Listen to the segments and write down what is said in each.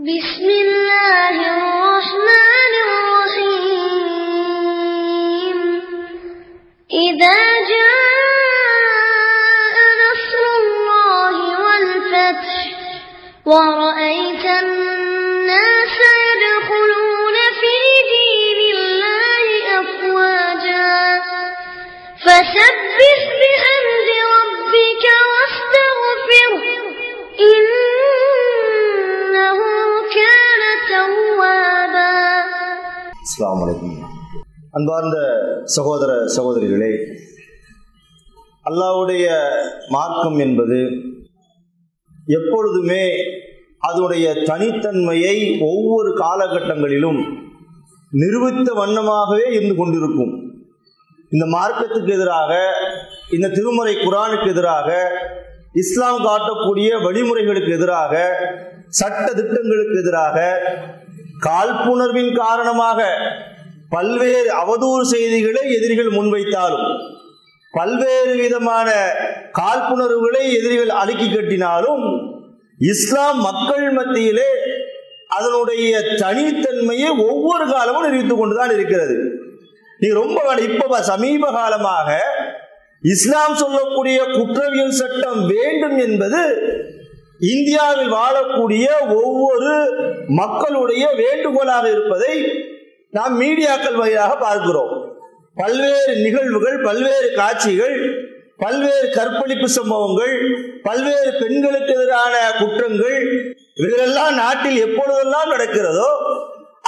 بسم الله الرحمن الرحيم. إذا جاء نصر الله والفتح ورأيت الناس يدخلون في دين الله أفواجا. فسبح بحمد ربك واستغفره அன்பார்ந்த சகோதர சகோதரிகளே அல்லாஹ்வுடைய மார்க்கம் என்பது எப்பொழுதுமே அதனுடைய தனித்தன்மையை ஒவ்வொரு காலகட்டங்களிலும் நிரூபித்த வண்ணமாகவே இருந்து கொண்டிருக்கும். இந்த மார்க்கத்துக்கு எதிராக இந்த திருமறை குரானுக்கு எதிராக இஸ்லாம் காட்டக்கூடிய வழிமுறைகளுக்கு எதிராக சட்ட திட்டங்களுக்கு எதிராக காழ்ப்புணர்வின் காரணமாக பல்வேறு அவதூறு செய்திகளை எதிரிகள் முன்வைத்தாலும் பல்வேறு விதமான காழ்ப்புணர்வுகளை எதிரிகள் அடுக்கி கட்டினாலும் இஸ்லாம் மக்கள் மத்தியிலே அதனுடைய தனித்தன்மையை ஒவ்வொரு காலமும் நிரூபித்துக் கொண்டுதான் இருக்கிறது. நீ ரொம்ப இப்ப சமீப காலமாக இஸ்லாம் சொல்லக்கூடிய குற்றவியல் சட்டம் வேண்டும் என்பது இந்தியாவில் வாழக்கூடிய ஒவ்வொரு மக்களுடைய வேண்டுகோளாக இருப்பதை நாம் மீடியாக்கள் வழியாக பார்க்கிறோம். பல்வேறு நிகழ்வுகள் பல்வேறு காட்சிகள் பல்வேறு கற்பழிப்பு சம்பவங்கள் பல்வேறு பெண்களுக்கு எதிரான குற்றங்கள் இவைகளெல்லாம் நாட்டில் எப்பொழுதெல்லாம் நடக்கிறதோ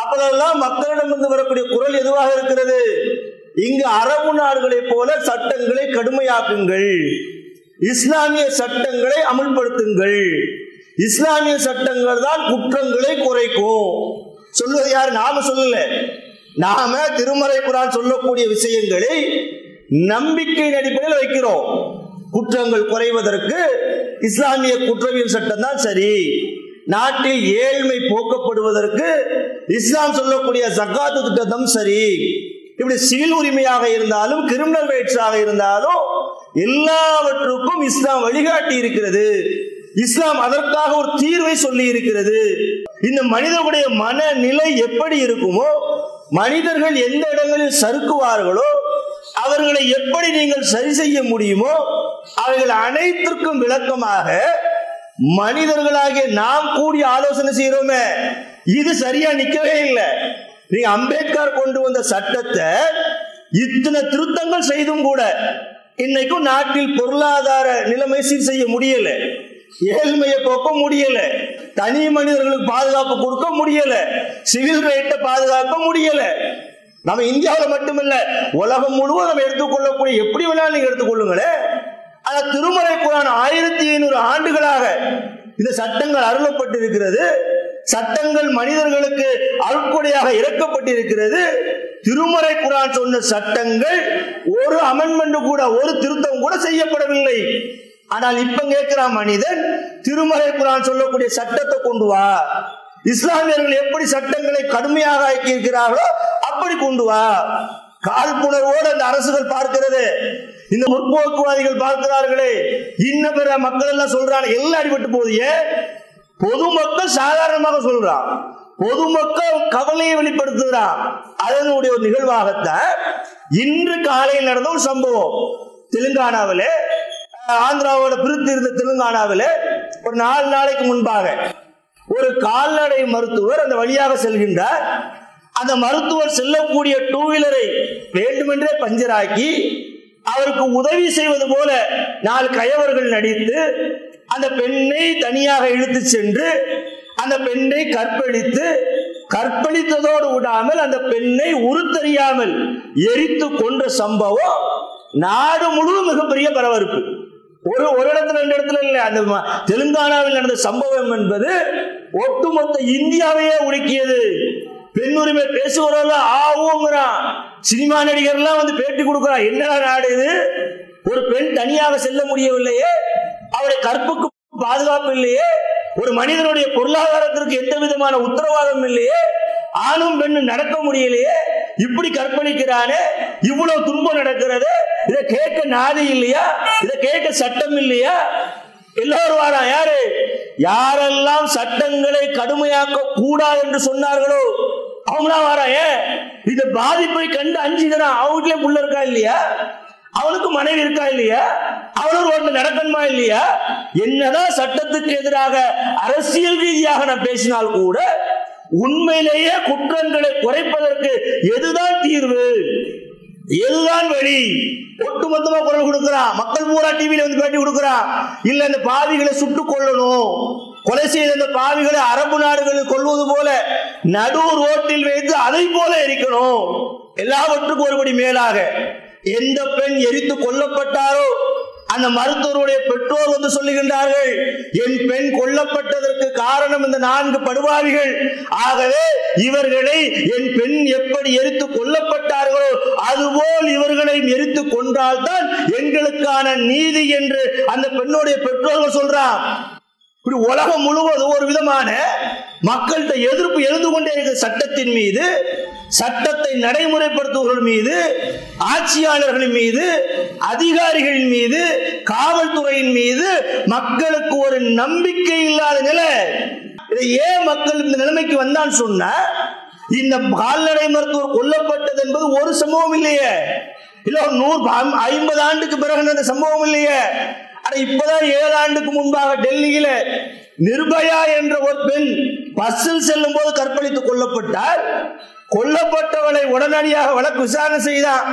அப்போதெல்லாம் மக்களிடமிருந்து வரக்கூடிய குரல் எதுவாக இருக்கிறது? இங்கு அரபு நாடுகளைப் போல சட்டங்களை கடுமையாக்குங்கள். இஸ்லாமிய சட்டங்களை அமல்படுத்துங்கள். இஸ்லாமிய சட்டங்கள் தான் குற்றங்களை குறைக்கும். சொல்வது யார்? நாம சொல்லல. நாம திருமறை குரான் சொல்லக்கூடிய விஷயங்களை நம்பிக்கையின் அடிப்படையில் வைக்கிறோம். குற்றங்கள் குறைவதற்கு இஸ்லாமிய குற்றவியல் சட்டம் தான் சரி. நாட்டில் ஏழ்மை போக்கப்படுவதற்கு இஸ்லாம் சொல்லக்கூடிய ஜக்காத்து திட்டம் சரி. இப்படி சிவில் உரிமையாக இருந்தாலும் கிரிமினல் ரைட்ஸாக இருந்தாலும் எல்லாவற்றுக்கும் இஸ்லாம் வழிகாட்டி இருக்கிறது. இஸ்லாம் அதற்காக ஒரு தீர்வை சொல்லி இருக்கிறது இந்த மனிதனுடைய மனநிலை எப்படி இருக்குமோ மனிதர்கள் எந்த இடங்களில் சறுக்குவார்களோ அவர்களை எப்படி நீங்கள் சரி செய்ய முடியுமோ அவைகள் அனைத்திற்கும் விளக்கமாக மனிதர்களாகிய நாம் கூடி ஆலோசனை செய்யறோமே இது சரியா நிக்கவே இல்லை. நீங்க அம்பேத்கர் கொண்டு வந்த சட்டத்தை இத்தனை திருத்தங்கள் செய்தும் கூட இன்னைக்கும் நாட்டில் பொருளாதார நிலைமை சீர் செய்ய முடியல. ஏழ்மையை போக்க முடியல. தனி மனிதர்களுக்கு பாதுகாப்பு கொடுக்க முடியல. சிவில் ரைட்டை பாதுகாக்க முடியல. நம்ம இந்தியாவில் மட்டுமல்ல உலகம் முழுவதும் நம்ம எடுத்துக்கொள்ளக்கூடிய எப்படி வேணாலும் நீங்க எடுத்துக்கொள்ளுங்களேன் ஆனா திருமலை குரான் ஆயிரத்தி ஐநூறு ஆண்டுகளாக இந்த சட்டங்கள் அருளப்பட்டிருக்கிறது. சட்டங்கள் மனிதர்களுக்கு அருட்கொடையாக இறக்கப்பட்டிருக்கிறது. திருமறை குரான் சொன்ன சட்டங்கள் ஒரு அமெண்ட்மெண்ட் கூட ஒரு திருத்தம் கூட செய்யப்படவில்லை. ஆனால் இப்ப கேட்கிறான் மனிதன் திருமலை குரான் சொல்லக்கூடிய சட்டத்தை கொண்டு வா. இஸ்லாமியர்கள் எப்படி சட்டங்களை கடுமையாக ஆக்கி இருக்கிறார்களோ அப்படி கொண்டு வா. காழ்ப்புணர்வோடு அந்த அரசுகள் பார்க்கிறது. இந்த முற்போக்குவாதிகள் பார்க்கிறார்களே இன்ன பிற மக்கள் எல்லாம் சொல்றாங்க எல்லாம் அடிபட்டு போதையே பொதுமக்கள் சாதாரணமாக சொல்றான். பொதுமக்கள் கவலையை வெளிப்படுத்துகிறான். அதனுடைய ஒரு நிகழ்வாகத்தான் இன்று காலையில் நடந்த ஒரு சம்பவம். தெலுங்கானாவிலே ஆந்திராவோட பிரித்து இருந்த தெலுங்கானாவில் ஒரு நாலு நாளைக்கு முன்பாக ஒரு கால்நடை மருத்துவர் அந்த வழியாக செல்கின்றார். அந்த மருத்துவர் செல்லக்கூடிய டூ வீலரை வேண்டுமென்றே பஞ்சராக்கி அவருக்கு உதவி செய்வது போல நாலு கயவர்கள் நடித்து அந்த பெண்ணை தனியாக இழுத்து சென்று அந்த பெண்ணை கற்பழித்து கற்பழித்ததோடு விடாமல் அந்த பெண்ணை உருத்தறியாமல் எரித்து கொன்ற சம்பவம் நாடு முழுவதும் மிகப்பெரிய பரபரப்பு. ஒரு ஒரு இடத்துல ரெண்டு இடத்துல இல்லை. அந்த தெலுங்கானாவில் நடந்த சம்பவம் என்பது ஒட்டுமொத்த இந்தியாவையே உலுக்கியது. பெண் உரிமை பேசுகிறவர்கள் ஆவுங்கிறான் சினிமா நடிகர்லாம் வந்து பேட்டி கொடுக்குறான் என்னடா நாடு இது? ஒரு பெண் தனியாக செல்ல முடியவில்லையே. அவருடைய கற்புக்கு பாதுகாப்பு இல்லையே. ஒரு மனிதனுடைய பொருளாதாரத்திற்கு எந்த விதமான உத்தரவாதம் இல்லையே. ஆணும் பெண்ணும் நடக்க முடியலையே. இப்படி கற்பழிக்கிறானே? இவ்வளவு துன்பம் நடக்கிறது? இதை கேட்க நாதி இல்லையா? இதை கேட்க சட்டம் இல்லையா? எல்லாரும் வாரா யாரு? யாரெல்லாம் சட்டங்களை கடுமையாக்க கூடாது என்று சொன்னார்களோ அவங்களாம் வாரா ஏன் இந்த பாதிப்பை கண்டு அஞ்சுகிறான் அவங்களே புள்ள இருக்கா இல்லையா? அவனுக்கு மனைவி இருக்கா இல்லையா? அவனும் ரோட்ல நடக்கணுமா இல்லையா? என்னதான் சட்டத்துக்கு எதிராக அரசியல் ரீதியாக நான் பேசினால் கூட உண்மையிலேயே குற்றங்களை குறைப்பதற்கு எதுதான் தீர்வு? எதுதான் வழி? ஒட்டுமொத்தமா குரல் கொடுக்கிறான் மக்கள் பூரா டிவியில வந்து பேட்டி கொடுக்கிறான் இல்ல இந்த பாவிகளை சுட்டுக் கொள்ளணும் கொலை செய்த இந்த பாவிகளை அரபு நாடுகளில் கொள்வது போல நடு ரோட்டில் வைத்து அதை போல எரிக்கணும். எல்லாவற்றுக்கும் ஒருபடி மேலாக. எந்த பெண் எரித்து கொல்லப்பட்டாரோ அந்த மருத்துவருடைய பெற்றோர் வந்து சொல்லுகின்றார்கள் என் பெண் கொல்லப்பட்டதற்கு காரணம் இந்த நான்கு படுபாவிகள். ஆகவே இவர்களை என் பெண் எப்படி எரித்து கொல்லப்பட்டார்களோ அதுபோல் இவர்களை எரித்து கொன்றால்தான் எங்களுக்கான நீதி என்று அந்த பெண்ணுடைய பெற்றோர்கள் சொல்றான் இப்படி உலகம் முழுவதும் ஒரு விதமான மக்கள்கிட்ட எதிர்ப்பு எழுந்து கொண்டே இருக்கிற சட்டத்தின் மீது சட்டத்தை நடைமுறைப்படுத்துவர்கள் மீது ஆட்சியாளர்களின் மீது அதிகாரிகளின் மீது காவல்துறையின் மீது மக்களுக்கு ஒரு நம்பிக்கை இல்லாத நிலை. இதை ஏன் மக்கள் இந்த நிலைமைக்கு வந்தான்னு சொன்ன இந்த கால்நடை மருத்துவர் கொல்லப்பட்டது என்பது ஒரு சம்பவம் இல்லையே. இல்ல ஒரு நூறு ஐம்பது ஆண்டுக்கு பிறகு சம்பவம் இல்லையே. ஆனா இப்பதான் ஏழு ஆண்டுக்கு முன்பாக டெல்லியில நிர்பயா என்ற ஒரு பெண் பஸ்ஸில் செல்லும் போது கற்பழித்துக் கொல்லப்பட்டார். கொல்லப்பட்டவளை உடனடியாக வழக்கு விசாரணை செய்தான்.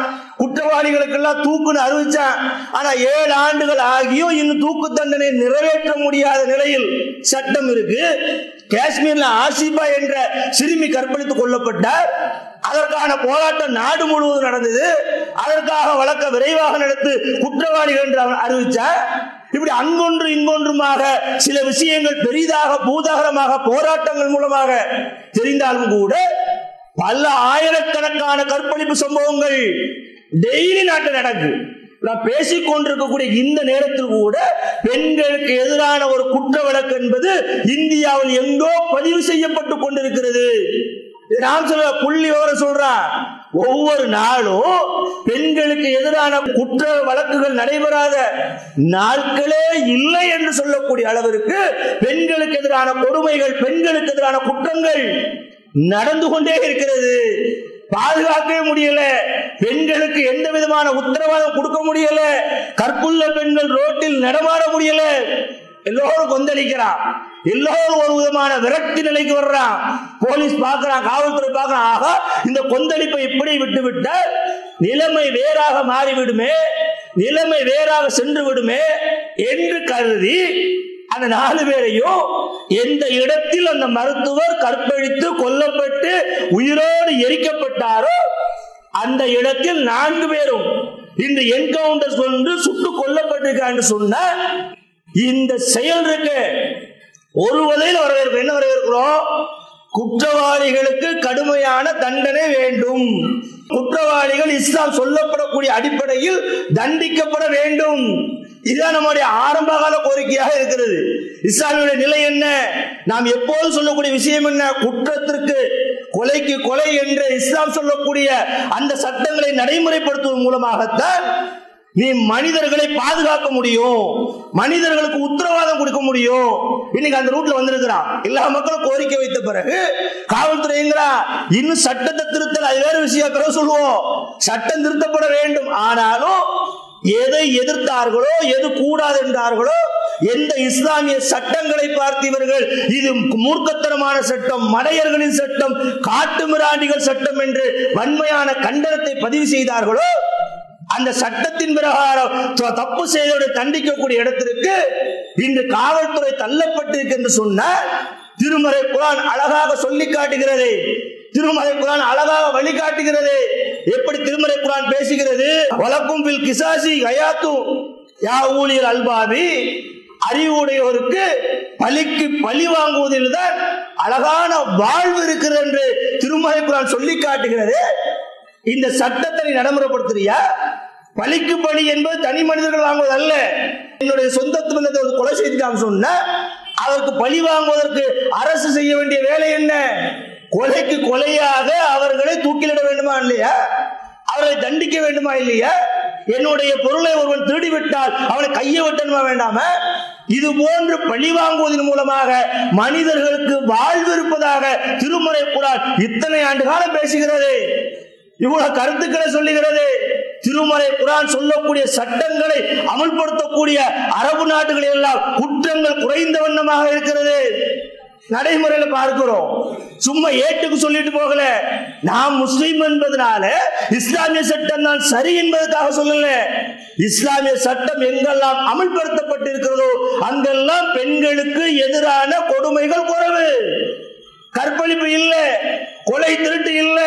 குற்றவாளிகளுக்கெல்லாம் தூக்குன்னு அறிவிச்சான். ஆனா ஏழு ஆண்டுகள் ஆகியும் இன்னும் தூக்கு தண்டனை நிறைவேற்ற முடியாத நிலையில் சட்டம் இருக்கு. காஷ்மீர்ல ஆசிபா என்ற சிறுமி கற்பழித்து கொல்லப்பட்டார். அதற்கான போராட்டம் நாடு முழுவதும் நடந்தது. அதற்காக வழக்க விரைவாக நடத்து குற்றவாளிகள் என்று அவன் அறிவிச்சார். இப்படி அங்கொன்று இங்கொன்றுமாக சில விஷயங்கள் பெரிதாக பூதாகரமாக போராட்டங்கள் மூலமாக தெரிந்தாலும் கூட பல ஆயிரக்கணக்கான கற்பழிப்பு சம்பவங்கள் டெய்லி நாட்டில் நடக்கு. நான் பேசிக் கொண்டிருக்கக்கூடிய இந்த நேரத்தில் கூட பெண்களுக்கு எதிரான ஒரு குற்ற வழக்கு என்பது இந்தியாவில் எங்கோ பதிவு செய்யப்பட்டு கொண்டிருக்கிறது. நாம் சொல்ல புள்ளி விவரம் சொல்றான் ஒவ்வொரு நாளும் பெண்களுக்கு எதிரான குற்ற வழக்குகள் நடைபெறாத நாட்களே இல்லை என்று சொல்லக்கூடிய அளவிற்கு பெண்களுக்கு எதிரான கொடுமைகள் பெண்களுக்கு எதிரான குற்றங்கள் நடந்து கொண்டே இருக்கிறது. பாதுகாக்கவே முடியல. பெண்களுக்கு எந்த விதமான உத்தரவாதம் கொடுக்க முடியல. கற்புள்ள பெண்கள் ரோட்டில் நடமாட முடியல. எல்லோரும் கொந்தளிக்கிறான். எல்லோரும் ஒரு விதமான விரக்தி நிலைக்கு வர்றான். போலீஸ் பார்க்கிறான் காவல்துறை பார்க்கிறான். ஆக இந்த கொந்தளிப்பை இப்படி விட்டு விட்டால் நிலைமை வேறாக மாறிவிடுமே. நிலைமை வேறாக சென்று விடுமே என்று கருதி அந்த நாலு பேரையும் எந்த இடத்தில் அந்த மருத்துவர் கற்பழித்து கொல்லப்பட்டு உயிரோடு எரிக்கப்பட்டாரோ அந்த இடத்தில் நான்கு பேரும் இந்த என்கவுண்டர் கொண்டு சுட்டு கொல்லப்பட்டிருக்கான்னு சொன்ன இந்த செயல் இருக்கு. ஒரு வகையில் வரவேற்பு என்ன வரவேற்கிறோம்? குற்றவாளிகளுக்கு கடுமையான தண்டனை வேண்டும். குற்றவாளிகள் இஸ்லாம் சொல்லப்படக்கூடிய அடிப்படையில் தண்டிக்கப்பட வேண்டும். இதுதான் நம்முடைய ஆரம்ப கால கோரிக்கையாக இருக்கிறது. இஸ்லாமியுடைய நிலை என்ன? நாம் எப்போதும் சொல்லக்கூடிய விஷயம் என்ன? குற்றத்திற்கு கொலைக்கு கொலை என்று இஸ்லாம் சொல்லக்கூடிய அந்த சட்டங்களை நடைமுறைப்படுத்துவதன் மூலமாகத்தான் நீ மனிதர்களை பாதுகாக்க முடியும். மனிதர்களுக்கு உத்தரவாதம் கொடுக்க முடியும். இன்னைக்கு அந்த ரூட்ல வந்திருக்கிறான். எல்லா மக்களும் கோரிக்கை வைத்த பிறகு காவல்துறைங்கிறா இன்னும் சட்டத்தை திருத்தல் அது வேற விஷயம். பிறகு சொல்லுவோம் சட்டம் திருத்தப்பட வேண்டும். ஆனாலும் எதை எதிர்த்தார்களோ எது கூடாது என்றார்களோ எந்த இஸ்லாமிய சட்டங்களை பார்த்து இவர்கள் இது மூர்க்கத்தனமான சட்டம் மடையர்களின் சட்டம் காட்டு மிராண்டிகள் சட்டம் என்று வன்மையான கண்டனத்தை பதிவு செய்தார்களோ அந்த சட்டத்தின் பிரகாரம் தப்பு செய்தவரை தண்டிக்கக்கூடிய இடத்திற்கு இன்று காவல்துறை தள்ளப்பட்டிருக்கு என்று சொன்னால் திருமறை குரான் அழகாக சொல்லி காட்டுகிறது. திருமலை குரான் அழகாக வழிகாட்டுகிறது. எப்படி திருமலை குரான் பேசுகிறது? வழக்கும் பில் கிசாசி கயாத்து யா ஊழியர் அல்பாபி அறிவுடையோருக்கு பலிக்கு பழி வாங்குவதில் தான் அழகான வாழ்வு இருக்கிறது என்று திருமலை குரான் சொல்லி காட்டுகிறது. இந்த சட்டத்தை நடைமுறைப்படுத்துறியா? பழிக்கு பழி என்பது தனி மனிதர்கள் வாங்குவது அல்ல. என்னுடைய சொந்த பந்தத்தை ஒரு கொலை செய்துட்டாங்க சொன்ன அதற்கு பழி வாங்குவதற்கு அரசு செய்ய வேண்டிய வேலை என்ன? கொலைக்கு கொலையாக அவர்களை தூக்கிலிட வேண்டுமா இல்லையா? அவர்களை தண்டிக்க வேண்டுமா இல்லையா? என்னுடைய பொருளை ஒருவன் திருடிவிட்டால் அவனை கையை வெட்டணுமா வேண்டாம? இது போன்று பழி வாங்குவதன் மூலமாக மனிதர்களுக்கு வாழ்வு இருப்பதாக திருமுறை குரான் இத்தனை ஆண்டு காலம் பேசுகிறது. இவ்வளவு கருத்துக்களை சொல்லுகிறது. திருமறை குரான் சொல்லக்கூடிய சட்டங்களை அமல்படுத்தக்கூடிய அரபு நாடுகளில் எல்லாம் குற்றங்கள் குறைந்த வண்ணமாக இருக்கிறது. நடைமுறையில பார்க்கிறோம். சும்மா ஏட்டுக்கு சொல்லிட்டு போகல. நாம் முஸ்லீம் என்பதனால இஸ்லாமிய சட்டம் தான் சரி என்பதற்காக சொல்லல. இஸ்லாமிய சட்டம் எங்கெல்லாம் அமல்படுத்தப்பட்டிருக்கிறதோ அங்கெல்லாம் பெண்களுக்கு எதிரான கொடுமைகள் குறைவு. கற்பழிப்பு இல்ல கொலை திருட்டு இல்ல.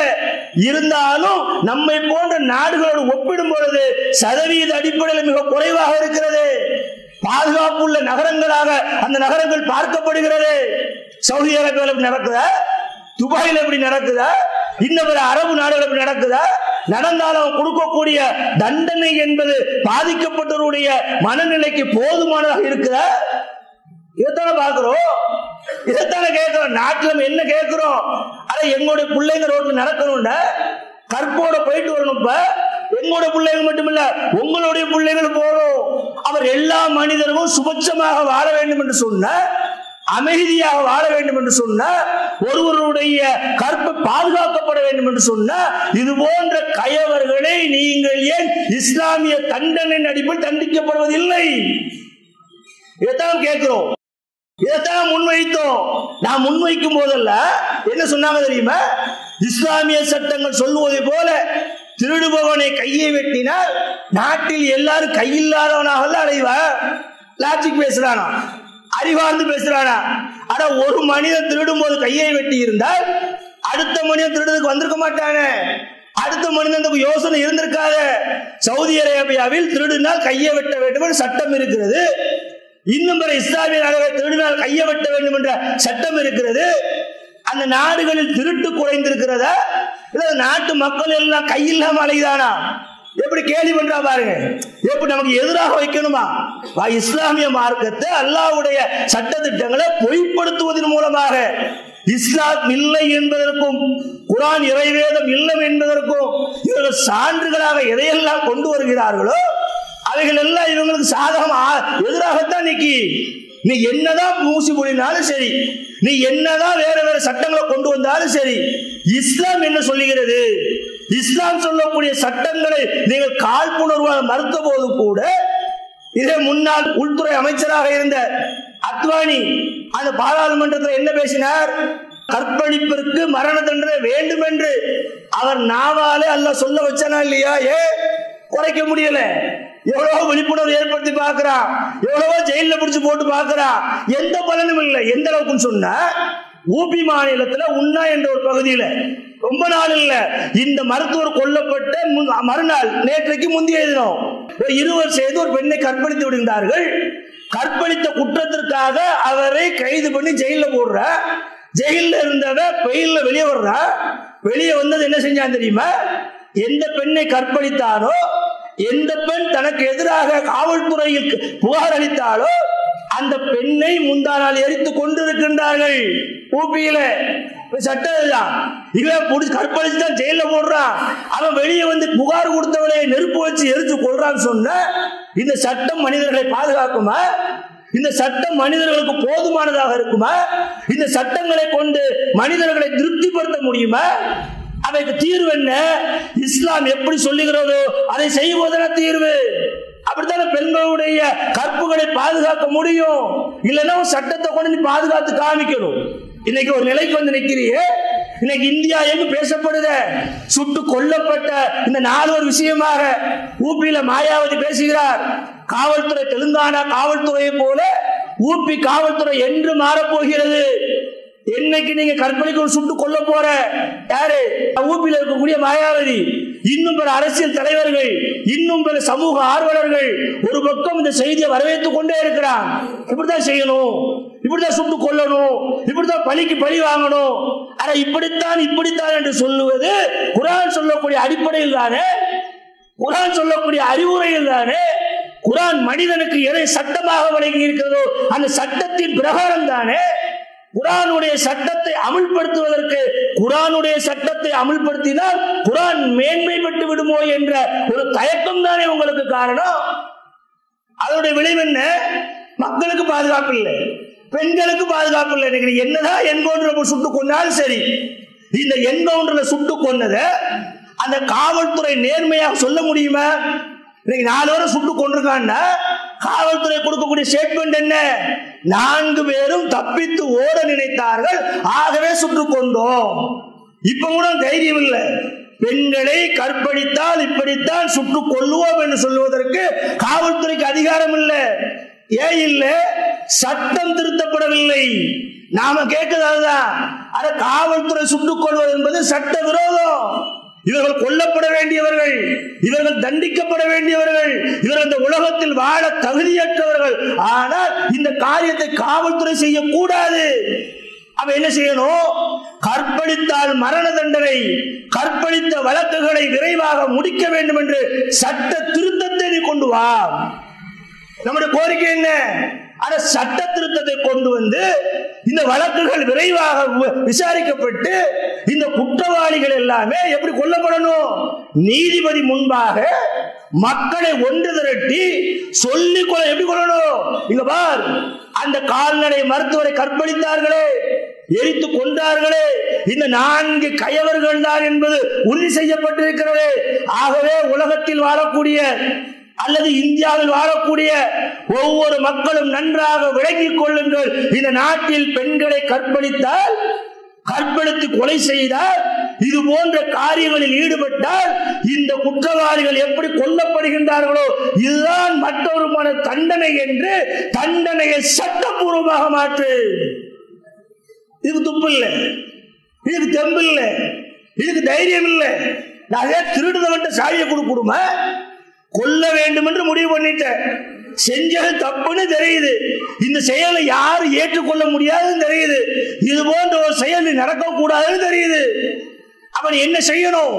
இருந்தாலும் நம்மை போன்ற நாடுகளோடு ஒப்பிடும் பொழுது சதவீத அடிப்படையில் மிக குறைவாக இருக்கிறது. பாதுகாப்புள்ள நகரங்களாக அந்த நகரங்கள் பார்க்கப்படுகிறது. சவுதி அரேபியாவில் நடக்குதா? துபாயில் எப்படி நடக்குதா? இன்னும் பிற அரபு நாடுகள் எப்படி நடக்குதா? நடந்தாலும் கொடுக்கக்கூடிய தண்டனை என்பது பாதிக்கப்பட்டவருடைய மனநிலைக்கு போதுமானதாக இருக்குதா? இதைத்தானே பாக்குறோம் இதைத்தானே கேட்கிறோம். நாட்டில் நம்ம என்ன கேட்கிறோம்? அதை எங்களுடைய பிள்ளைங்க ரோட்ல நடக்கணும்டா கற்போட போயிட்டு வரணும் இப்ப. எங்களுடைய பிள்ளைகள் மட்டுமில்ல உங்களுடைய பிள்ளைகள் போறோம் அவர் எல்லா மனிதரும் சுபட்சமாக வாழ வேண்டும் என்று சொன்ன அமைதியாக வாழ வேண்டும் என்று சொன்ன ஒருவருடைய கற்பு பாதுகாக்கப்பட வேண்டும் என்று சொன்ன இது போன்ற கயவர்களை நீங்கள் ஏன் இஸ்லாமிய தண்டனை அடிப்பில் தண்டிக்கப்படுவதில்லை? இதைத்தான் கேட்கிறோம். இதைத்தான் முன்வைத்தோம். நான் முன்வைக்கும் போதல்ல என்ன சொன்னாங்க தெரியுமா? இஸ்லாமிய சட்டங்கள் சொல்லுவதை போல திருடுபவனை கையை வெட்டினால் நாட்டில் எல்லாரும் கையில்லாதவனாக அடைவா லாஜிக் பேசுறானா? அறிவார்ந்து பேசுறானா? ஆனா ஒரு மனிதன் திருடும் போது கையை வெட்டி இருந்தால் அடுத்த மனிதன் திருடுறதுக்கு வந்திருக்க மாட்டானே. அடுத்த மனிதனுக்கு யோசனை இருந்திருக்காத. சவுதி அரேபியாவில் திருடினால் கையை வெட்ட வேண்டும் என்ற சட்டம் இருக்கிறது. இன்னும் பிற இஸ்லாமிய நாடுகள் திருடினால் கையை வெட்ட வேண்டும் என்ற சட்டம் இருக்கிறது. அந்த நாடுகளில் திருட்டு குறைந்திருக்கிறதா இல்லை நாட்டு மக்கள் எல்லாம் கையில்லாம அலைதானா எப்படி கேள்வி பண்றா பாருங்க. எப்படி நமக்கு எதிராக வைக்கணுமா? வா, இஸ்லாமிய மார்க்கத்தை அல்லாஹ்வுடைய சட்ட திட்டங்களை பொய்ப்படுத்துவதன் மூலமாக. இஸ்லாம் இல்லை என்பதற்கும் குரான் இறைவேதம் இல்லை என்பதற்கும் இவர்கள் சான்றுகளாக எதையெல்லாம் கொண்டு வருகிறார்களோ அவைகள் எல்லாம் இவங்களுக்கு சாதகம் ஆ- எதிராகத்தான் நிக்கி. நீ என்னதான் மூசி மொழினாலும் சரி நீ என்னதான் வேற வேற சட்டங்களை கொண்டு வந்தாலும் சரி இஸ்லாம் என்ன சொல்லுகிறது? இஸ்லாம் சொல்லக்கூடிய சட்டங்களை நீங்கள் காழ்ப்புணர்வாக மறுத்த போது கூட இதே முன்னாள் உள்துறை அமைச்சராக இருந்த அத்வானி அந்த பாராளுமன்றத்தில் என்ன பேசினார்? கற்பழிப்பிற்கு மரண தண்டனை வேண்டும் என்று அவர் நாவாலே அல்ல சொல்ல வச்சனா இல்லையா? ஏ குறைக்க முடியல. எவ்வளவோ விழிப்புணர்வு ஏற்படுத்தி பார்க்கிறான் எவ்வளவோ ஜெயில பிடிச்சு போட்டு பார்க்கிறான் எந்த பலனும் இல்லை. எந்த அளவுக்குன்னு சொன்ன ஊபி மாநிலத்துல உண்ணா என்ற ஒரு பகுதியில ரொம்ப நாள் இல்ல. இந்த மருத்துவர் கொல்லப்பட்ட முன்- மறுநாள் நேற்றைக்கு முந்தைய தினம் இருவர் சேர்ந்து ஒரு பெண்ணை கற்பழித்து விடுகிறார்கள் கற்பழித்த குற்றத்திற்காக அவரை கைது பண்ணி ஜெயில போடுற. ஜெயில இருந்தவ பெயில்ல வெளியே வர்றா. வெளியே வந்தது என்ன செஞ்சான் தெரியுமா? எந்த பெண்ணை கற்பழித்தானோ எந்த பெண் தனக்கு எதிராக காவல்துறையில் புகார் அளித்தாலோ அந்த பெண்ணை முந்தா நாள் எரித்து கொண்டிருக்கின்றார்கள். ஊபியில. சட்டம் இவன் பிடிச்சி கற்பழிச்சு தான் ஜெயில போடுறான் அவன் வெளியே வந்து புகார் கொடுத்தவளை நெருப்பு வச்சு எரித்து கொள்றான்னு சொன்ன இந்த சட்டம் மனிதர்களை பாதுகாக்குமா? இந்த சட்டம் மனிதர்களுக்கு போதுமானதாக இருக்குமா? இந்த சட்டங்களை கொண்டு மனிதர்களை திருப்திப்படுத்த முடியுமா? அவைக்கு தீர்வு என்ன? இஸ்லாம் எப்படி சொல்லுகிறதோ அதை செய்வதன தீர்வு. அப்படித்தானே பெண்களுடைய கற்புகளை பாதுகாக்க முடியும்? இல்லைன்னா ஒரு சட்டத்தை கொண்டு நீ பாதுகாத்து காமிக்கணும். இன்னைக்கு ஒரு நிலைக்கு வந்து நிற்கிறியே இன்னைக்கு இந்தியா எங்கு பேசப்படுத? சுட்டு கொல்லப்பட்ட இந்த நாலு விஷயமாக ஊபியில மாயாவதி பேசுகிறார். காவல்துறை தெலுங்கானா காவல்துறையை போல ஊபி காவல்துறை என்று மாறப்போகிறது. என்னைக்கு நீங்க கற்பழிக்க சுட்டு கொல்ல போற? யாரு? ஊப்பியில் இருக்கக்கூடிய மாயாவதி. இன்னும் பல அரசியல் தலைவர்கள் இன்னும் பல சமூக ஆர்வலர்கள் ஒரு பக்கம் இந்த செய்தியை வரவேற்றுக் கொண்டே இருக்கிறான் இப்படிதான் செய்யணும். இப்படிதான் சுட்டு கொல்லணும். இப்படிதான் பழிக்கு பழி வாங்கணும். ஆனா இப்படித்தான் இப்படித்தான் என்று சொல்லுவது குரான் சொல்லக்கூடிய அடிப்படையில் தானே? குரான் சொல்லக்கூடிய அறிவுரையில் தானே? குரான் மனிதனுக்கு எதை சட்டமாக வழங்கி இருக்கிறதோ அந்த சட்டத்தின் பிரகாரம் தானே? குரானுடைய சட்டத்தை அமுல்படுத்துவதற்கு குரானுடைய சட்டத்தை அமுல்படுத்தினால் குரான் மேன்மை பெற்று விடுமோ என்ற ஒரு தயக்கம் தானே உங்களுக்கு காரணம்? அதனுடைய விளைவு என்ன? மக்களுக்கு பாதுகாப்பு இல்லை. பெண்களுக்கு பாதுகாப்பு இல்லை. இன்னைக்கு என்னதான் என்கவுண்டர் சுட்டு கொண்டாலும் சரி இந்த என்கவுண்டர்ல சுட்டு கொன்னதை அந்த காவல்துறை நேர்மையாக சொல்ல முடியுமா? இன்னைக்கு நாலு வரை சுட்டு கொண்டிருக்கான்னா காவல்துறை கொடுக்கக்கூடிய ஸ்டேட்மெண்ட் என்ன? நான்கு பேரும் தப்பித்து ஓட நினைத்தார்கள். ஆகவே சுட்டு கொண்டோம் இப்ப கூட தைரியம் இல்லை. பெண்களை கற்பழித்தால் இப்படித்தான் சுட்டுக் கொள்ளுவோம் என்று சொல்லுவதற்கு காவல்துறைக்கு அதிகாரம் இல்லை. ஏன் இல்லை? சட்டம் திருத்தப்படவில்லை. நாம கேட்கிறது அதுதான். அட காவல்துறை சுட்டுக் கொள்வது என்பது சட்ட விரோதம். இவர்கள் கொல்லப்பட வேண்டியவர்கள் இவர்கள் தண்டிக்கப்பட வேண்டியவர்கள் இவர்கள் இந்த உலகத்தில் வாழ தகுதியற்றவர்கள். ஆனால் இந்த காரியத்தை காவல்துறை செய்யக்கூடாது. அவ என்ன செய்யணும்? கற்பழித்தால் மரண தண்டனை கற்பழித்த வழக்குகளை விரைவாக முடிக்க வேண்டும் என்று சட்ட திருத்தத்தை நீ கொண்டு வா. நம்முடைய கோரிக்கை என்ன? அந்த சட்ட திருத்தத்தை கொண்டு வந்து இந்த வழக்குகள் விரைவாக விசாரிக்கப்பட்டு இந்த குற்றவாளிகள் எல்லாமே எப்படி கொல்லப்படணும்? நீதிபதி முன்பாக மக்களை ஒன்று திரட்டி சொல்லி கொள்ள எப்படி கொள்ளணும் இங்க பார் அந்த கால்நடை மருத்துவரை கற்பழித்தார்களே எரித்து கொண்டார்களே இந்த நான்கு கயவர்கள் தான் என்பது உறுதி செய்யப்பட்டிருக்கிறது. ஆகவே உலகத்தில் வாழக்கூடிய அல்லது இந்தியாவில் வாழக்கூடிய ஒவ்வொரு மக்களும் நன்றாக விளங்கிக் கொள்ளுங்கள். இந்த நாட்டில் பெண்களை கற்பழித்தால் கற்பழித்து கொலை செய்தால் இது போன்ற காரியங்களில் ஈடுபட்டால் இந்த குற்றவாளிகள் எப்படி கொல்லப்படுகின்றார்களோ இதுதான் மற்றொருமான தண்டனை என்று தண்டனையை சட்டப்பூர்வமாக மாற்று. இதுக்கு துப்பு இல்லை. இதுக்கு தெம்பு இல்லை. இதுக்கு தைரியம் இல்லை. நான் ஏன் திருடுதவன்ட்டு சாவியை கொடுக்கணுமா கொல்ல வேண்டும் என்று முடிவு பண்ணிட்டேன். செஞ்சது தப்புன்னு தெரியுது. இந்த செயலை யாரும் ஏற்றுக்கொள்ள முடியாதுன்னு தெரியுது. இது போன்ற ஒரு செயல் நடக்க கூடாதுன்னு தெரியுது. அவன் என்ன செய்யணும்?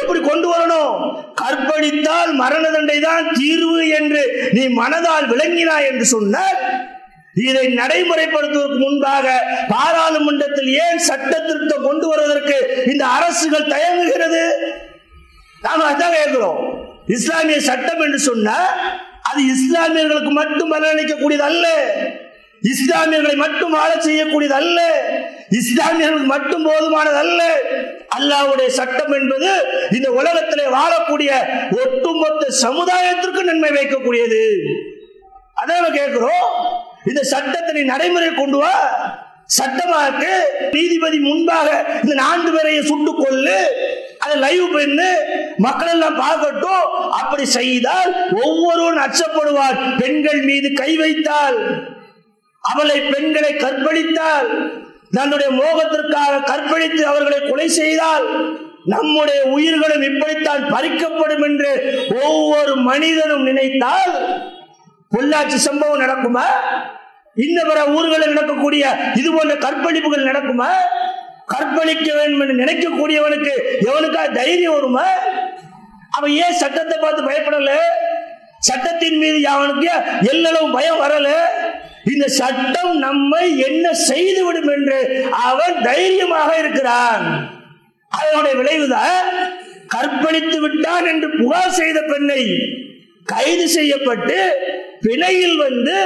எப்படி கொண்டு வரணும்? கற்பழித்தால் மரண தண்டை தான் தீர்வு என்று நீ மனதால் விளங்கினாய் என்று சொன்னால் இதை நடைமுறைப்படுத்துவதற்கு முன்பாக பாராளுமன்றத்தில் ஏன் சட்ட திருத்தம் கொண்டு வருவதற்கு இந்த அரசுகள் தயங்குகிறது? நாங்கள் அதான் கேட்கிறோம். இஸ்லாமிய சட்டம் என்று சொன்னால் அது இஸ்லாமியர்களுக்கு மட்டும் பலனளிக்கக்கூடியது அல்ல இஸ்லாமியர்களை மட்டும் ஆள செய்யக்கூடியது அல்ல இஸ்லாமியர்களுக்கு மட்டும் போதுமானது அல்ல அல்லாஹ்வுடைய சட்டம் என்பது இந்த உலகத்திலே வாழக்கூடிய ஒட்டுமொத்த சமுதாயத்திற்கு நன்மை வைக்கக்கூடியது. அதான் கேட்கிறோம்? இந்த சட்டத்தை நடைமுறை கொண்டு வா. சட்டமாக்கு நீதிபதி முன்பாக இந்த நான்கு பேரையும் சுட்டு கொள்ளு அதை லைவ் பண்ணு மக்கள் எல்லாம் பார்க்கட்டும். அப்படி செய்தால் ஒவ்வொருவரும் அச்சப்படுவார் பெண்கள் மீது கை வைத்தால் அவளை பெண்களை கற்பழித்தால் தன்னுடைய மோகத்திற்காக கற்பழித்து அவர்களை கொலை செய்தால் நம்முடைய உயிர்களும் இப்படித்தான் பறிக்கப்படும் என்று ஒவ்வொரு மனிதனும் நினைத்தால் பொள்ளாச்சி சம்பவம் நடக்குமா? இந்த பிற ஊர்களில் நடக்கக்கூடிய இது போன்ற கற்பழிப்புகள் நடக்குமா? கற்பழிக்க வேண்டும் என்று நினைக்கக்கூடியவனுக்கு எவனுக்கா தைரியம் வருமா? அவன் ஏன் சட்டத்தை பார்த்து பயப்படல? சட்டத்தின் மீது அவனுக்கு எல்லளவு பயம் வரல? இந்த சட்டம் நம்மை என்ன செய்துவிடும் என்று அவன் தைரியமாக இருக்கிறான். அதனுடைய விளைவுதான் கற்பழித்து விட்டான் என்று புகார் செய்த பெண்ணை கைது செய்யப்பட்டு பிணையில் வந்து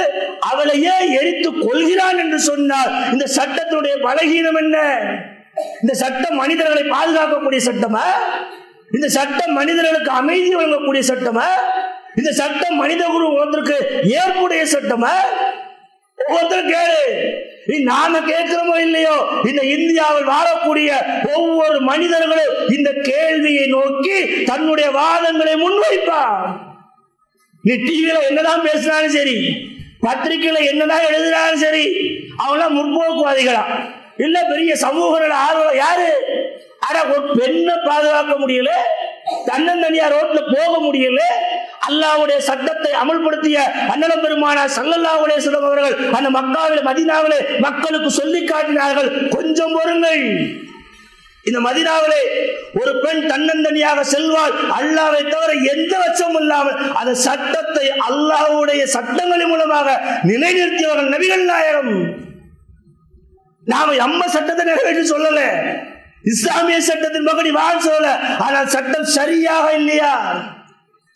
அவளையே எரித்து கொள்கிறான் என்று சொன்னால் இந்த சட்டத்தினுடைய பலகீனம் என்ன? இந்த சட்டம் மனிதர்களை பாதுகாக்கக்கூடிய சட்டமா? இந்த சட்டம் மனிதர்களுக்கு அமைதி வழங்கக்கூடிய சட்டமா? இந்த சட்டம் மனித குரு ஒருத்தருக்கு ஏற்புடைய சட்டமா? ஒவ்வொருத்தரும் கேளு. நாம கேட்கிறோமோ இல்லையோ? இந்த இந்தியாவில் வாழக்கூடிய ஒவ்வொரு மனிதர்களும் இந்த கேள்வியை நோக்கி தன்னுடைய வாதங்களை முன்வைப்பான் நீ டிவியில என்னதான் பேசினாலும் சரி பத்திரிகையில என்னதான் எழுதினாலும் சரி அவங்களாம் முற்போக்குவாதிகளா? இல்ல பெரிய சமூக ஆர்வம் யாரு? ஆனா ஒரு பெண்ணை பாதுகாக்க முடியல தன்னந்தனியா ரோட்ல போக முடியல அல்லாவுடைய சட்டத்தை அமல்படுத்திய அண்ணலம் பெருமானா சல்லல்லாவுடைய சொல்லம் அவர்கள் அந்த மக்காவில் மதினாவில மக்களுக்கு சொல்லி காட்டினார்கள். கொஞ்சம் பொருங்கள் இந்த மதினாவிலே ஒரு பெண் தன்னந்தனியாக செல்வாள். அல்லாவை தவிர எந்த வச்சமும் இல்லாமல் அந்த சட்டத்தை அல்லாவுடைய சட்டங்களின் மூலமாக நிலைநிறுத்தியவர்கள் நபிகள் நாயகம். நாம எம்ம சட்டத்தை நிறைவேற்றி சொல்லல. இஸ்லாமிய சட்டத்தின் பக்கம் வாழ் சொல்லல. ஆனால் சட்டம் சரியாக இல்லையா?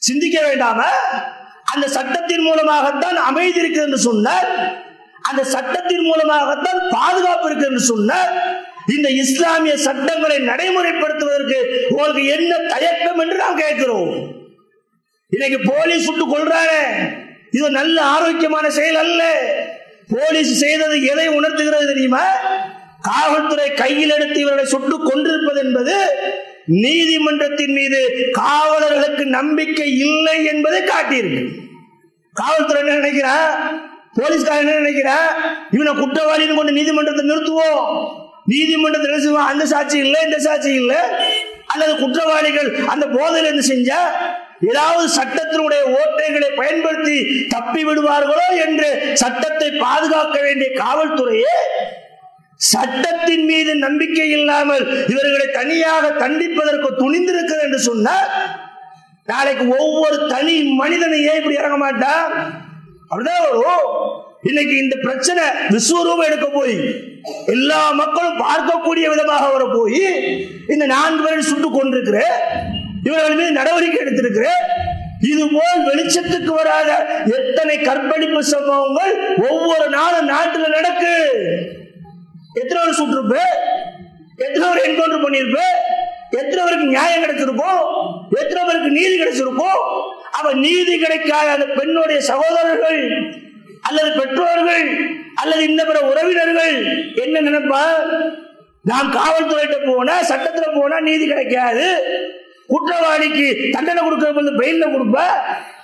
சிந்திக்க வேண்டாம? அந்த சட்டத்தின் மூலமாகத்தான் அமைதி இருக்கு என்று சொன்னார் அந்த சட்டத்தின் மூலமாகத்தான் பாதுகாப்பு இருக்கு என்று சொன்னார் இந்த இஸ்லாமிய சட்டங்களை நடைமுறைப்படுத்துவதற்கு உங்களுக்கு என்ன தயக்கம் என்று நாம் கேட்கிறோம். இன்னைக்கு போலீஸ் சுட்டு கொள்றாரு இது நல்ல ஆரோக்கியமான செயல் அல்ல. போலீஸ் செய்தது எதை உணர்த்துகிறது தெரியுமா? காவல்துறை கையில் எடுத்து இவர்களை சுட்டு கொண்டிருப்பது என்பது நீதிமன்றத்தின் மீது காவலர்களுக்கு நம்பிக்கை இல்லை என்பதை காட்டியிருக்கு. காவல்துறை என்ன நினைக்கிறா? போலீஸ்காரன் என்ன நினைக்கிறா? இவனை குற்றவாளின்னு கொண்டு நீதிமன்றத்தை நிறுத்துவோம். நீதிமன்றத்தில் என்ன அந்த சாட்சி இல்லை இந்த சாட்சி இல்லை. அல்லது குற்றவாளிகள் அந்த போதையில் என்ன செஞ்சா ஏதாவது சட்டத்தினுடைய ஓட்டைகளை பயன்படுத்தி தப்பி விடுவார்களோ என்று சட்டத்தை பாதுகாக்க வேண்டிய காவல்துறையே சட்டத்தின் மீது நம்பிக்கை இல்லாமல் இவர்களை தனியாக தண்டிப்பதற்கு துணிந்திருக்கிறது என்று சொன்னார் நாளைக்கு ஒவ்வொரு தனி மனிதனையே ஏன் இப்படி இறங்க மாட்டான் அப்படிதான் வரும். இன்னைக்கு இந்த பிரச்சனை விஸ்வரூபம் எடுக்க போய் எல்லா மக்களும் பார்க்கக்கூடிய விதமாக வர போய் இந்த நான்கு பேரை சுட்டு கொண்டிருக்கிற இவர்கள் மீது நடவடிக்கை எடுத்திருக்கிற இது போல் வெளிச்சத்துக்கு வராத எத்தனை கற்பழிப்பு சம்பவங்கள் ஒவ்வொரு நாளும் நாட்டில் நடக்கு. எத்தனை பேர் சுட்டிருப்பு? எத்தனை பேர் என்கவுண்டர் பண்ணியிருப்பு? எத்தனை பேருக்கு நியாயம் கிடைச்சிருக்கும் எத்தனை பேருக்கு நீதி கிடைச்சிருக்கும் அவ நீதி கிடைக்காத அந்த பெண்ணுடைய சகோதரர்கள் அல்லது பெற்றோர்கள் அல்லது இந்த பிற உறவினர்கள் என்ன நினைப்பா? நாம் காவல்துறையிட்ட போனா சட்டத்துல போனா நீதி கிடைக்காது. குற்றவாளிக்கு தண்டனை கொடுக்கறது பெயில கொடுப்ப?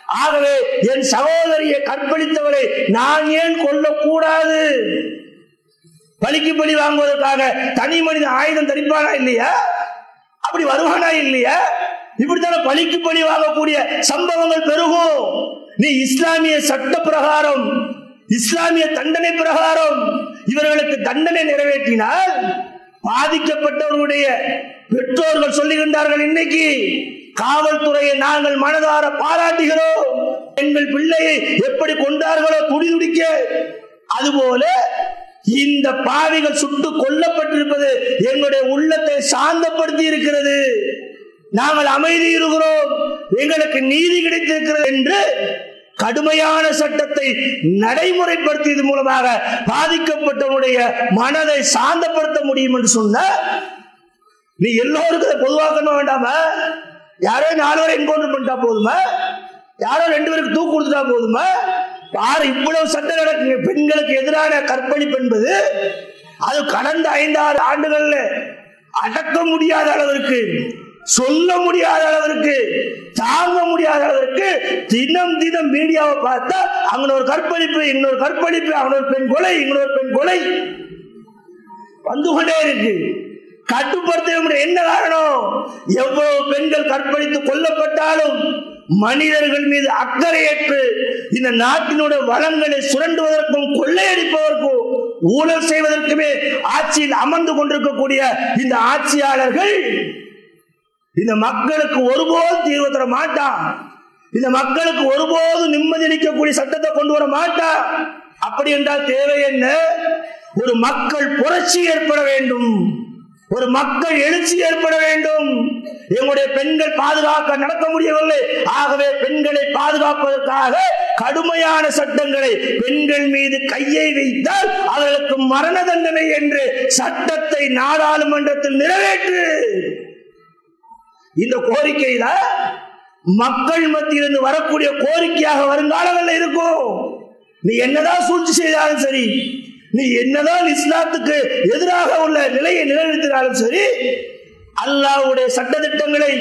ஆகவே என் சகோதரியை கற்பழித்தவரை நான் ஏன் கொல்லக்கூடாது? பலிக்கு பலி வாங்குவதற்காக தனி மனித ஆயுதம் தரிப்பானா இல்லையா? அப்படி வருவானா இல்லையா? இப்படித்தான பலிக்கு பலி வாங்கக்கூடிய சம்பவங்கள் பெருகும். நீ இஸ்லாமிய சட்ட பிரகாரம் இஸ்லாமிய தண்டனை பிரகாரம் இவர்களுக்கு தண்டனை நிறைவேற்றினால் பாதிக்கப்பட்டவர்களுடைய பெற்றோர்கள் சொல்லுகின்றார்கள் இன்னைக்கு காவல்துறையை நாங்கள் மனதார பாராட்டுகிறோம். எங்கள் பிள்ளையை எப்படி கொண்டார்களோ துடி துடிக்க அதுபோல இந்த பாவிகள் சுட்டு கொல்லப்பட்டிருப்பது எங்களுடைய உள்ளத்தை சாந்தப்படுத்தி இருக்கிறது. நாங்கள் அமைதி இருக்கிறோம். எங்களுக்கு நீதி கிடைத்திருக்கிறது என்று கடுமையான சட்டத்தை நடைமுறைப்படுத்தியது மூலமாக பாதிக்கப்பட்டவனுடைய மனதை சாந்தப்படுத்த முடியும் என்று சொன்ன நீ எல்லோருக்கும் அதை வேண்டாம? யாரோ நாலு பேரை என்கவுண்டர் பண்ணிட்டா போதுமா? யாரோ ரெண்டு பேருக்கு தூக்கு கொடுத்துட்டா போதுமா? பாரு இவ்வளவு சட்டம் நடக்குங்க. பெண்களுக்கு எதிரான கற்பழிப்பு என்பது அது கடந்த ஐந்தாறு ஆண்டுகள்ல அடக்க முடியாத அளவிற்கு சொல்ல முடியாத அளவிற்கு தாங்க முடியாத அளவிற்கு தினம் தினம் மீடியாவை பார்த்தா அங்க ஒரு கற்பழிப்பு இன்னொரு கற்பழிப்பு அவனோட பெண் கொலை இன்னொரு பெண் கொலை. வந்து கொண்டே இருக்கு. கட்டுப்படுத்த முடிய என்ன காரணம்? எவ்வளவு பெண்கள் கற்பழித்து கொல்லப்பட்டாலும் மனிதர்கள் மீது அக்கறையற்று இந்த நாட்டினுடைய வளங்களை சுரண்டுவதற்கும் கொள்ளையடிப்பதற்கும் ஊழல் செய்வதற்குமே ஆட்சியில் அமர்ந்து கொண்டிருக்கக்கூடிய இந்த ஆட்சியாளர்கள் இந்த மக்களுக்கு ஒருபோதும் தீர்வு தர மாட்டான் இந்த மக்களுக்கு ஒருபோதும் நிம்மதி அளிக்கக்கூடிய சட்டத்தை கொண்டு வர மாட்டான் அப்படி என்றால் தேவை என்ன? ஒரு மக்கள் புரட்சி ஏற்பட வேண்டும். ஒரு மக்கள் எழுச்சி ஏற்பட வேண்டும். எங்களுடைய பெண்கள் பாதுகாக்க நடக்க முடியவில்லை. ஆகவே பெண்களை பாதுகாப்பதற்காக கடுமையான சட்டங்களை பெண்கள் மீது கையை வைத்தால் அவர்களுக்கு மரண தண்டனை என்று சட்டத்தை நாடாளுமன்றத்தில் நிறைவேற்று. இந்த கோரிக்கையில மக்கள் மத்தியிலிருந்து வரக்கூடிய கோரிக்கையாக வருங்காலங்கள்ல இருக்கும். நீ என்னதான் சூழ்ச்சி செய்தாலும் சரி நீ என்னதான் இஸ்லாத்துக்கு எதிராக உள்ள நிலையை நிலைநிறுத்தினாலும் சரி அல்லாஹ்வுடைய சட்டத்திட்டங்களை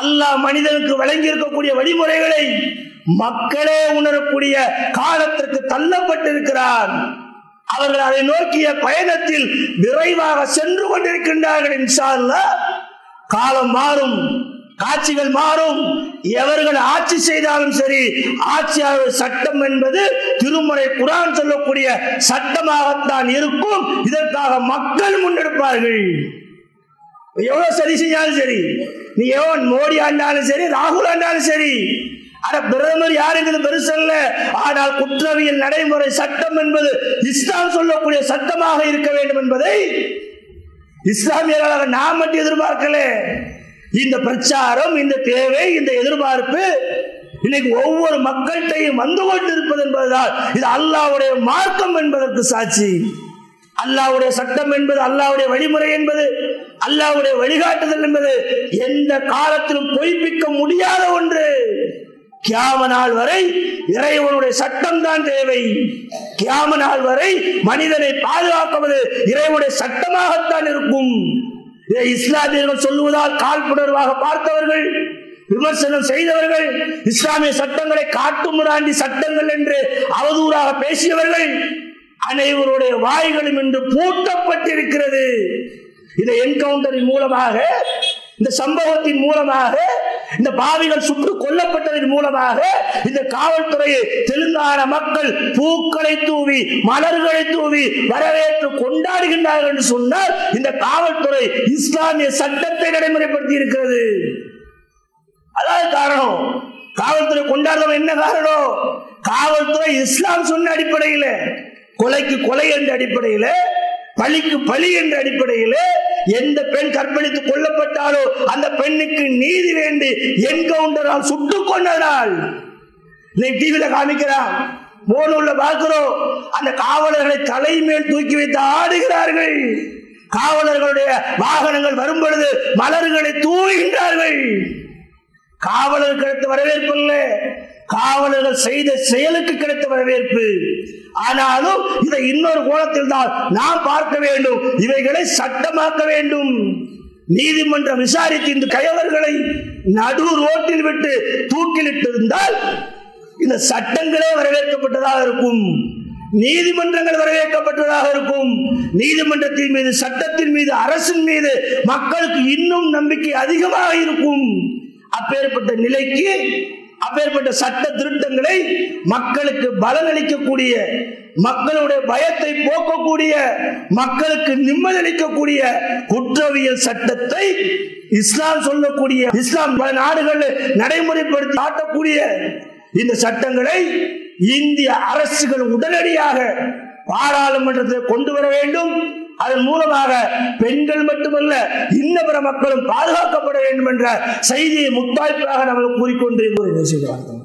அல்லாஹ் மனிதனுக்கு வழங்கி இருக்கக்கூடிய வழிமுறைகளை மக்களே உணரக்கூடிய காலத்திற்கு தள்ளப்பட்டிருக்கிறார். அவர்கள் அதை நோக்கிய பயணத்தில் விரைவாக சென்று கொண்டிருக்கின்றார்கள் இன்ஷா அல்லாஹ். காலம் மாறும் காட்சிகள் மாறும். எவர்கள் ஆட்சி செய்தாலும் சரி ஆட்சியாளர் சட்டம் என்பது திருமுறை குரான் சொல்லக்கூடிய சட்டமாகத்தான் இருக்கும். இதற்காக மக்கள் முன்னெடுப்பார்கள். எவ்வளவு சரி செஞ்சாலும் சரி நீ எவன் மோடி ஆண்டாலும் சரி ராகுல் ஆண்டாலும் சரி ஆனா பிரதமர் யாருங்கிறது பெருசல்ல ஆனால் குற்றவியல் நடைமுறை சட்டம் என்பது இஸ்லாம் சொல்லக்கூடிய சட்டமாக இருக்க வேண்டும் என்பதை இஸ்லாமியர்களாக நாம் மட்டும் எதிர்பார்க்கல. இந்த பிரச்சாரம் இந்த தேவை இந்த எதிர்பார்ப்பு இன்னைக்கு ஒவ்வொரு மக்கள்கிட்டையும் வந்து கொண்டிருப்பது என்பதுதான். இது அல்லாவுடைய மார்க்கம் என்பதற்கு சாட்சி. அல்லாவுடைய சட்டம் என்பது அல்லாவுடைய வழிமுறை என்பது அல்லாவுடைய வழிகாட்டுதல் என்பது எந்த காலத்திலும் பொய்ப்பிக்க முடியாத ஒன்று. கியாம நாள் வரை இறைவனுடைய சட்டம் தான் தேவை. கியாம நாள் வரை மனிதனை பாதுகாப்பது இறைவனுடைய சட்டமாகத்தான் இருக்கும். இதை இஸ்லாமியர்கள் சொல்லுவதால் காழ்ப்புணர்வாக பார்த்தவர்கள் விமர்சனம் செய்தவர்கள் இஸ்லாமிய சட்டங்களை காட்டுமிராண்டி சட்டங்கள் என்று அவதூறாக பேசியவர்கள் அனைவருடைய வாய்களும் இன்று பூட்டப்பட்டிருக்கிறது. இந்த என்கவுண்டரின் மூலமாக இந்த சம்பவத்தின் மூலமாக இந்த பாவிகள் சுட்டு கொல்லப்பட்டதன் மூலமாக இந்த காவல்துறையை தெலுங்கான மக்கள் பூக்களை தூவி மலர்களை தூவி வரவேற்று கொண்டாடுகின்றார்கள் என்று சொன்னால் இந்த காவல்துறை இஸ்லாமிய சட்டத்தை நடைமுறைப்படுத்தி இருக்கிறது அதாவது காரணம் காவல்துறை கொண்டாடுறவன் என்ன காரணம்? காவல்துறை இஸ்லாம் சொன்ன அடிப்படையில் கொலைக்கு கொலை என்ற அடிப்படையில் பழிக்கு பழி என்ற அடிப்படையில் எந்த பெண் கற்பழித்து கொல்லப்பட்டாலோ அந்த பெண்ணுக்கு நீதி வேண்டி என்கவுண்டரால் சுட்டுக் கொண்டதால் இன்னைக்கு டிவியில காமிக்கிறான். போனூர்ல பார்க்கிறோம். அந்த காவலர்களை தலைமேல் தூக்கி வைத்து ஆடுகிறார்கள். காவலர்களுடைய வாகனங்கள் வரும் பொழுது மலர்களை தூவுகின்றார்கள். காவலர்களுக்கு கிடைத்த வரவேற்பு காவலர்கள் செய்த செயலுக்கு கிடைத்த வரவேற்பு. ஆனாலும் இதை இன்னொரு கோலத்தில் தான் நாம் பார்க்க வேண்டும். இவைகளை சட்டமாக்க வேண்டும். நீதிமன்றம் விசாரித்து இந்த கயவர்களை நடு ரோட்டில் விட்டு தூக்கிலிட்டிருந்தால் இந்த சட்டங்களே வரவேற்கப்பட்டதாக இருக்கும். நீதிமன்றங்கள் வரவேற்கப்பட்டதாக இருக்கும். நீதிமன்றத்தின் மீது சட்டத்தின் மீது அரசின் மீது மக்களுக்கு இன்னும் நம்பிக்கை அதிகமாக இருக்கும். அப்பேற்பட்ட நிலைக்கு அப்பேற்பட்ட சட்ட திருத்தங்களை மக்களுக்கு பலனளிக்கக்கூடிய மக்களுடைய பயத்தை போக்கக்கூடிய மக்களுக்கு நிம்மதியளிக்கக்கூடிய குற்றவியல் சட்டத்தை இஸ்லாம் சொல்லக்கூடிய இஸ்லாம் பல நாடுகளில் நடைமுறைப்படுத்தி காட்டக்கூடிய இந்த சட்டங்களை இந்திய அரசுகள் உடனடியாக பாராளுமன்றத்தில் கொண்டு வர வேண்டும். அதன் மூலமாக பெண்கள் மட்டுமல்ல இன்ன மக்களும் பாதுகாக்கப்பட வேண்டும் என்ற செய்தியை முத்தாய்ப்பாக நமக்கு கூறிக்கொண்டு செய்கிறார்கள்